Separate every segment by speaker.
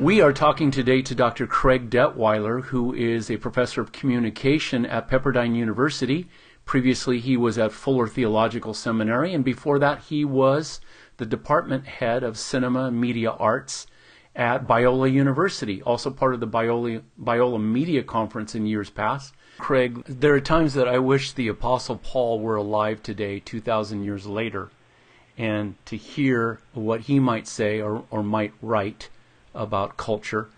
Speaker 1: We are talking today to Dr. Craig Detweiler, who is a professor of communication at Pepperdine University. Previously, he was at Fuller Theological Seminary, and before that, he was the department head of cinema and media arts at Biola University, also part of the Biola, Biola Media Conference in years past. Craig, there are times that I wish the Apostle Paul were alive today, 2,000 years later, and to hear what he might say or, or might write about culture.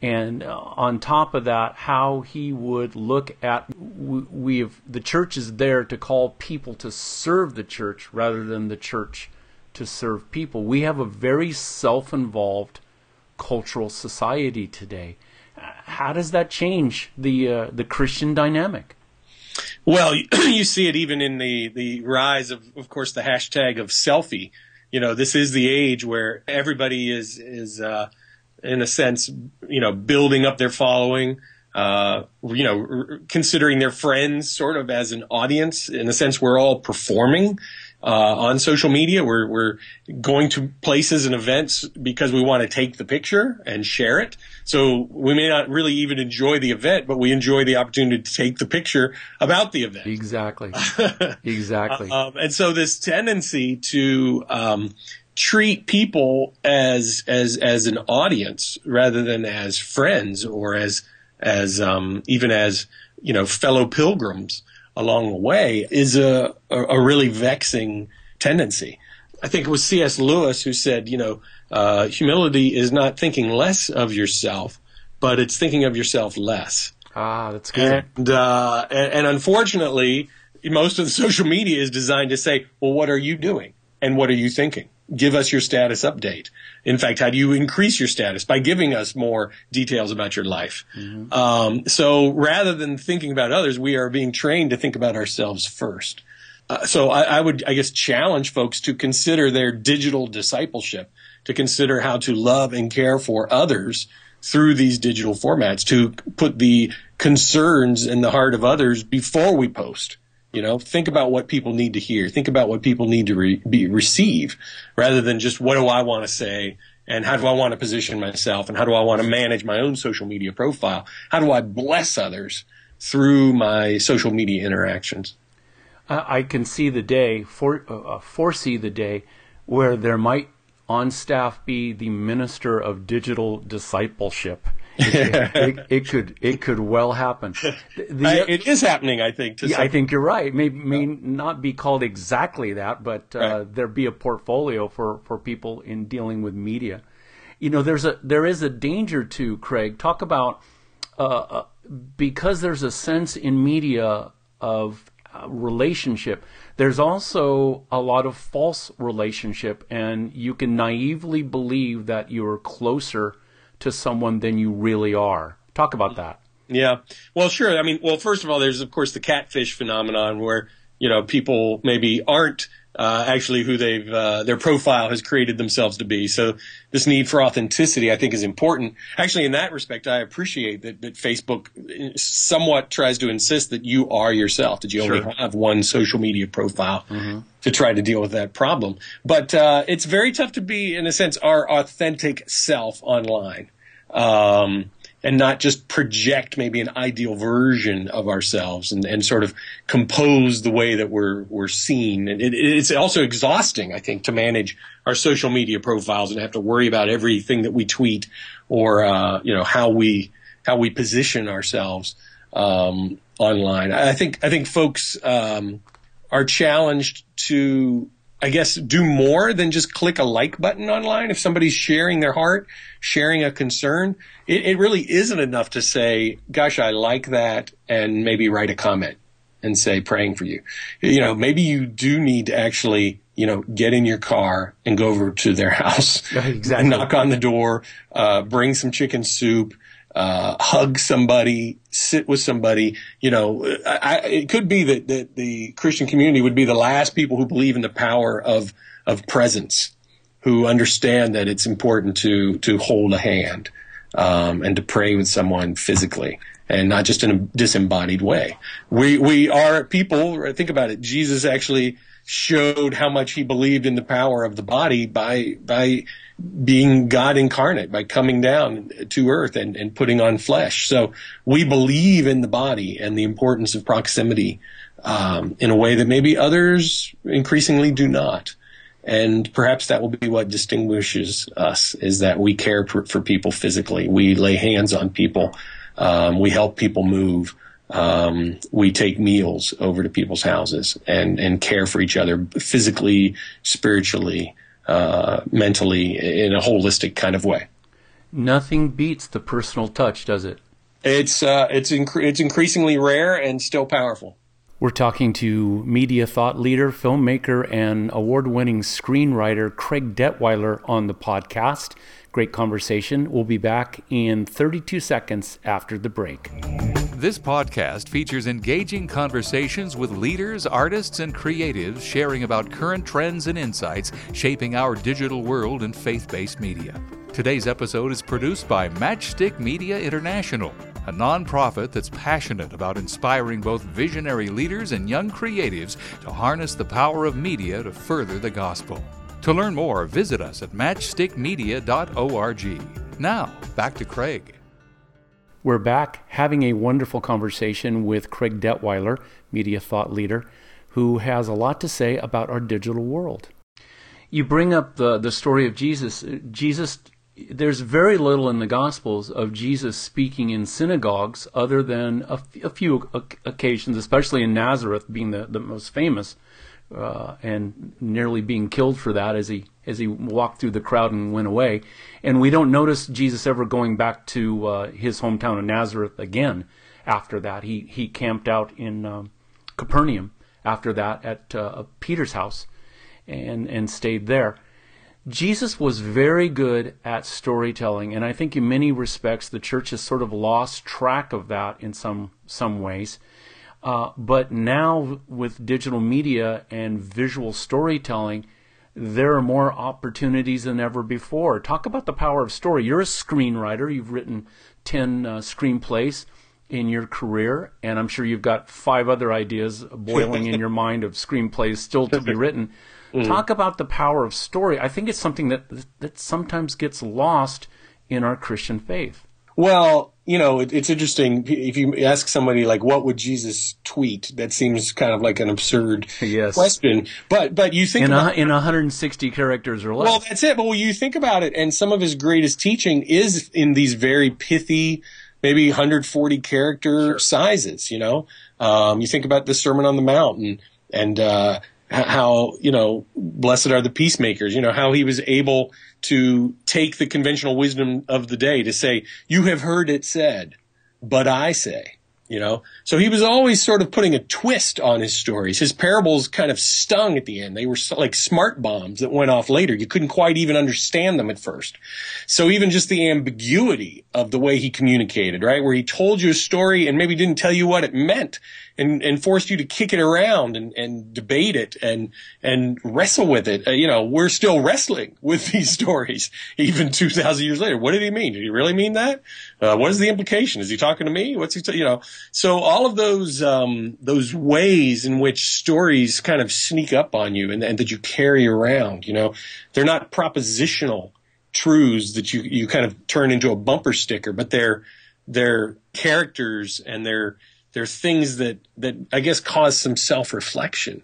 Speaker 1: And uh, on top of that, how he would look at we have the church is there to call people to serve the church rather than the church to serve people. We have a very self-involved cultural society today. How does that change the uh, the Christian dynamic?
Speaker 2: Well, you see it even in the the rise of, of course, the hashtag of selfie. You know, this is the age where everybody is is uh, in a sense, you know, building up their following, uh, you know, r- considering their friends sort of as an audience. In a sense, we're all performing uh, on social media. We're we're going to places and events because we want to take the picture and share it. So we may not really even enjoy the event, but we enjoy the opportunity to take the picture about the event.
Speaker 1: Exactly. exactly.
Speaker 2: um, and so this tendency to um, treat people as as as an audience rather than as friends or as as um, even as you know fellow pilgrims along the way is a a, really vexing tendency. I think it was C.S. Lewis who said, you know, uh, humility is not thinking less of yourself, but it's thinking of yourself less.
Speaker 1: Ah, that's good.
Speaker 2: And, uh, and, and unfortunately, most of the social media is designed to say, well, what are you doing? And what are you thinking? Give us your status update. In fact, how do you increase your status by giving us more details about your life? Mm-hmm. Um, so rather than thinking about others, we are being trained to think about ourselves first. Uh, so I, I, would, I guess, challenge folks to consider their digital discipleship, to consider how to love and care for others through these digital formats, to put the concerns in the heart of others before we post you know, think about what people need to hear. Think about what people need to re- be, receive rather than just what do I want to say and how do I want to position myself and how do I want to manage my own social media profile? How do I bless others through my social media interactions?
Speaker 1: I can see the day, for, uh, foresee the day where there might on staff be the minister of digital discipleship it, it, could it could well happen.
Speaker 2: The, I, it is happening, I think.
Speaker 1: yeah, I think you're right. May may not be called exactly that, but uh, right. there be a portfolio for, for people in dealing with media. You know, there's a there is a danger too, Craig. Talk about uh, uh because there's a sense in media of uh, relationship. There's also a lot of false relationship, and you can naively believe that you're closer to someone than you really are. Talk about that.
Speaker 2: Yeah. Well, sure. I mean, well, first of all, there's of course the catfish phenomenon where you know people maybe aren't uh, actually who they've uh, their profile has created themselves to be. So this need for authenticity, I think, is important. Actually, in that respect, I appreciate that, that Facebook somewhat tries to insist that you are yourself, that you only have one social media profile mm-hmm. to try to deal with that problem. But uh, it's very tough to be, in a sense, our authentic self online. Um, and not just project maybe an ideal version of ourselves and, and sort of compose the way that we're we're seen. And it, it's also exhausting, I think, to manage our social media profiles and have to worry about everything that we tweet or uh, you know how we how we position ourselves um, online. I think I think folks um, are challenged to I guess, do more than just click a like button online. If somebody's sharing their heart, sharing a concern, it, it, really isn't enough to say, gosh, I like that and maybe write a comment and say praying for you. You know, maybe you do need to actually, you know, get in your car and go over to their house
Speaker 1: exactly.
Speaker 2: knock on the door, uh, bring some chicken soup, uh, hug somebody, sit with somebody. You know, I, it could be that, that the Christian community would be the last people who believe in the power of of presence, who understand that it's important to to hold a hand um, and to pray with someone physically and not just in a disembodied way. We we are people. Think about it. Jesus actually showed how much he believed in the power of the body by by being God incarnate, by coming down to earth and, and putting on flesh. So we believe in the body and the importance of proximity um, in a way that maybe others increasingly do not. And perhaps that will be what distinguishes us is that we care for, for people physically. We lay hands on people. Um, we help people move. Um, we take meals over to people's houses and, and care for each other physically, spiritually, uh, mentally, in a holistic kind of way.
Speaker 1: Nothing beats the personal touch, does it?
Speaker 2: It's uh, it's inc- it's increasingly rare and still powerful.
Speaker 1: We're talking to media thought leader, filmmaker, and award winning screenwriter Craig Detweiler on the podcast. Great conversation. We'll be back in 32 seconds after the break.
Speaker 3: This podcast features engaging conversations with leaders, artists, and creatives sharing about current trends and insights shaping our digital world and faith based media. Today's episode is produced by Matchstick Media International a nonprofit that's passionate about inspiring both visionary leaders and young creatives to harness the power of media to further the gospel. To learn more, visit us at matchstickmedia.org. Now, back to Craig.
Speaker 1: We're back having a wonderful conversation with Craig Detweiler, media thought leader, who has a lot to say about our digital world. You bring up the, the story of Jesus. Jesus there's very little in the Gospels of Jesus speaking in synagogues other than a, few occasions, especially in Nazareth being the, the most famous, uh, and nearly being killed for that as he as he walked through the crowd and went away. And we don't notice Jesus ever going back to uh, his hometown of Nazareth again after that. He he camped out in um, Capernaum after that at uh, Peter's house and and stayed there. Jesus was very good at storytelling, and I think in many respects the church has sort of lost track of that in some some ways. Uh, but now with digital media and visual storytelling, there are more opportunities than ever before. Talk about the power of story. You're a screenwriter. You've written ten uh, screenplays in your career, and I'm sure you've got five other ideas boiling in your mind of screenplays still to be written. Mm. Talk about the power of story. I think it's something that that sometimes gets lost in our Christian faith.
Speaker 2: Well, you know, it, it's interesting if you ask somebody like, "What would Jesus tweet?" That seems kind of like an absurd yes. question. But but you think
Speaker 1: in,
Speaker 2: about,
Speaker 1: a, in 160 characters or less.
Speaker 2: Well, that's it. But when you think about it, and some of his greatest teaching is in these very pithy, maybe 140 character sure. sizes. You know, um, you think about the Sermon on the Mount and and uh, how, you know, blessed are the peacemakers, you know, how he was able to take the conventional wisdom of the day to say, you have heard it said, but I say, you know, so he was always sort of putting a twist on his stories. His parables kind of stung at the end. They were like smart bombs that went off later. You couldn't quite even understand them at first. So even just the ambiguity of the way he communicated, right? Where he told you a story and maybe didn't tell you what it meant and, and forced you to kick it around and, and debate it and, and wrestle with it. Uh, you know, we're still wrestling with these stories even 2000 years later. What did he mean? Did he really mean that? Uh, what is the implication? Is he talking to me? What's he, t- you know, so all of those, um, those ways in which stories kind of sneak up on you and, and that you carry around, you know, they're not propositional truths that you, you kind of turn into a bumper sticker, but they're, they're characters and there are things that that I guess cause some self reflection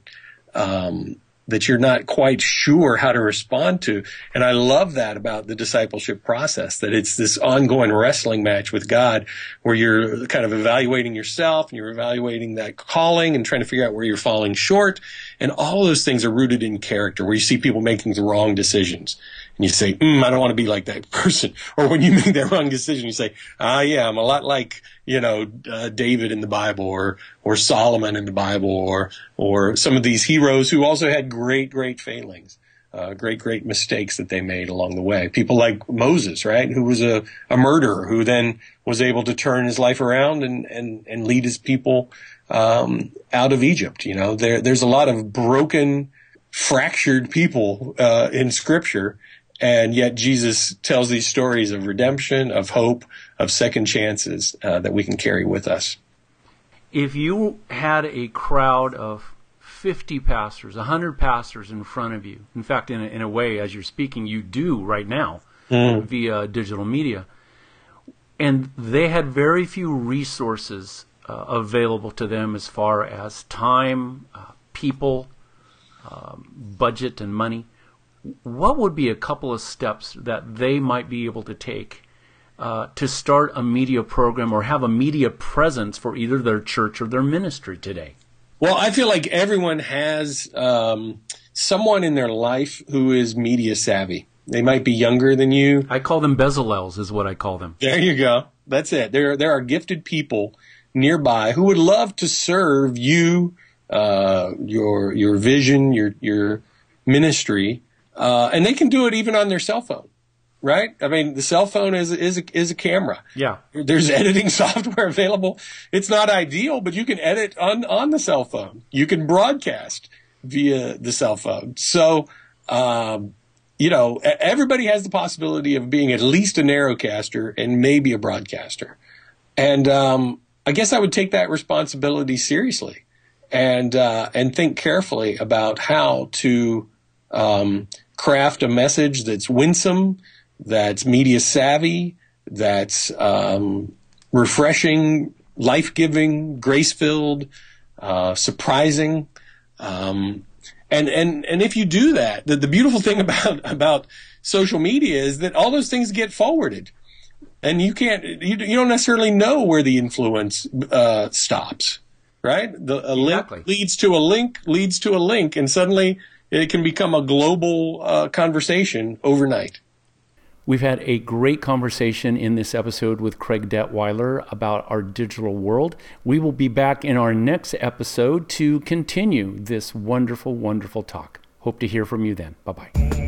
Speaker 2: um, that you're not quite sure how to respond to. And I love that about the discipleship process that it's this ongoing wrestling match with God where you're kind of evaluating yourself and you're evaluating that calling and trying to figure out where you're falling short. And all those things are rooted in character where you see people making the wrong decisions and you say, mm, I don't want to be like that person. Or when you make that wrong decision, you say, ah, yeah, I'm a lot like, you know, uh, David in the Bible or, or Solomon in the Bible or, or some of these heroes who also had great, great failings. uh, great, great mistakes that they made along the way. People like Moses, right, who was a, a murderer, who then was able to turn his life around and, and, and lead his people um, out of Egypt. You know, there, there's a lot of broken, fractured people uh, in Scripture, and yet Jesus tells these stories of redemption, of hope, of second chances uh, that we can carry with us.
Speaker 1: If you had a crowd of 50 pastors, 100 pastors in front of you. In fact, in a, in a way, as you're speaking, you do right now mm. via digital media. And they had very few resources uh, available to them as far as time, uh, people, um, budget, and money. What would be a couple of steps that they might be able to take uh, to start a media program or have a media presence for either their church or their ministry today?
Speaker 2: Well, I feel like everyone has um, someone in their life who is media savvy. They might be younger than you.
Speaker 1: I call them Bezalels, is what I call them.
Speaker 2: There you go. That's it. There, there are gifted people nearby who would love to serve you, uh, your your vision, your your ministry, uh, and they can do it even on their cell phone right? I mean, the cell phone is is a, is a camera.
Speaker 1: Yeah.
Speaker 2: There's editing software available. It's not ideal, but you can edit on on the cell phone. You can broadcast via the cell phone. So, um, you know, everybody has the possibility of being at least a narrowcaster and maybe a broadcaster. And um, I guess I would take that responsibility seriously and uh, and think carefully about how to um, craft a message that's winsome that's media savvy, that's um, refreshing, life giving, grace filled, uh, surprising. Um, and, and, and if you do that, the, the beautiful thing about, about social media is that all those things get forwarded. And you can't, you, you don't necessarily know where the influence uh, stops, right? The, a
Speaker 1: exactly.
Speaker 2: link leads to a link, leads to a link, and suddenly it can become a global uh, conversation overnight.
Speaker 1: We've had a great conversation in this episode with Craig Detweiler about our digital world. We will be back in our next episode to continue this wonderful, wonderful talk. Hope to hear from you then. Bye bye.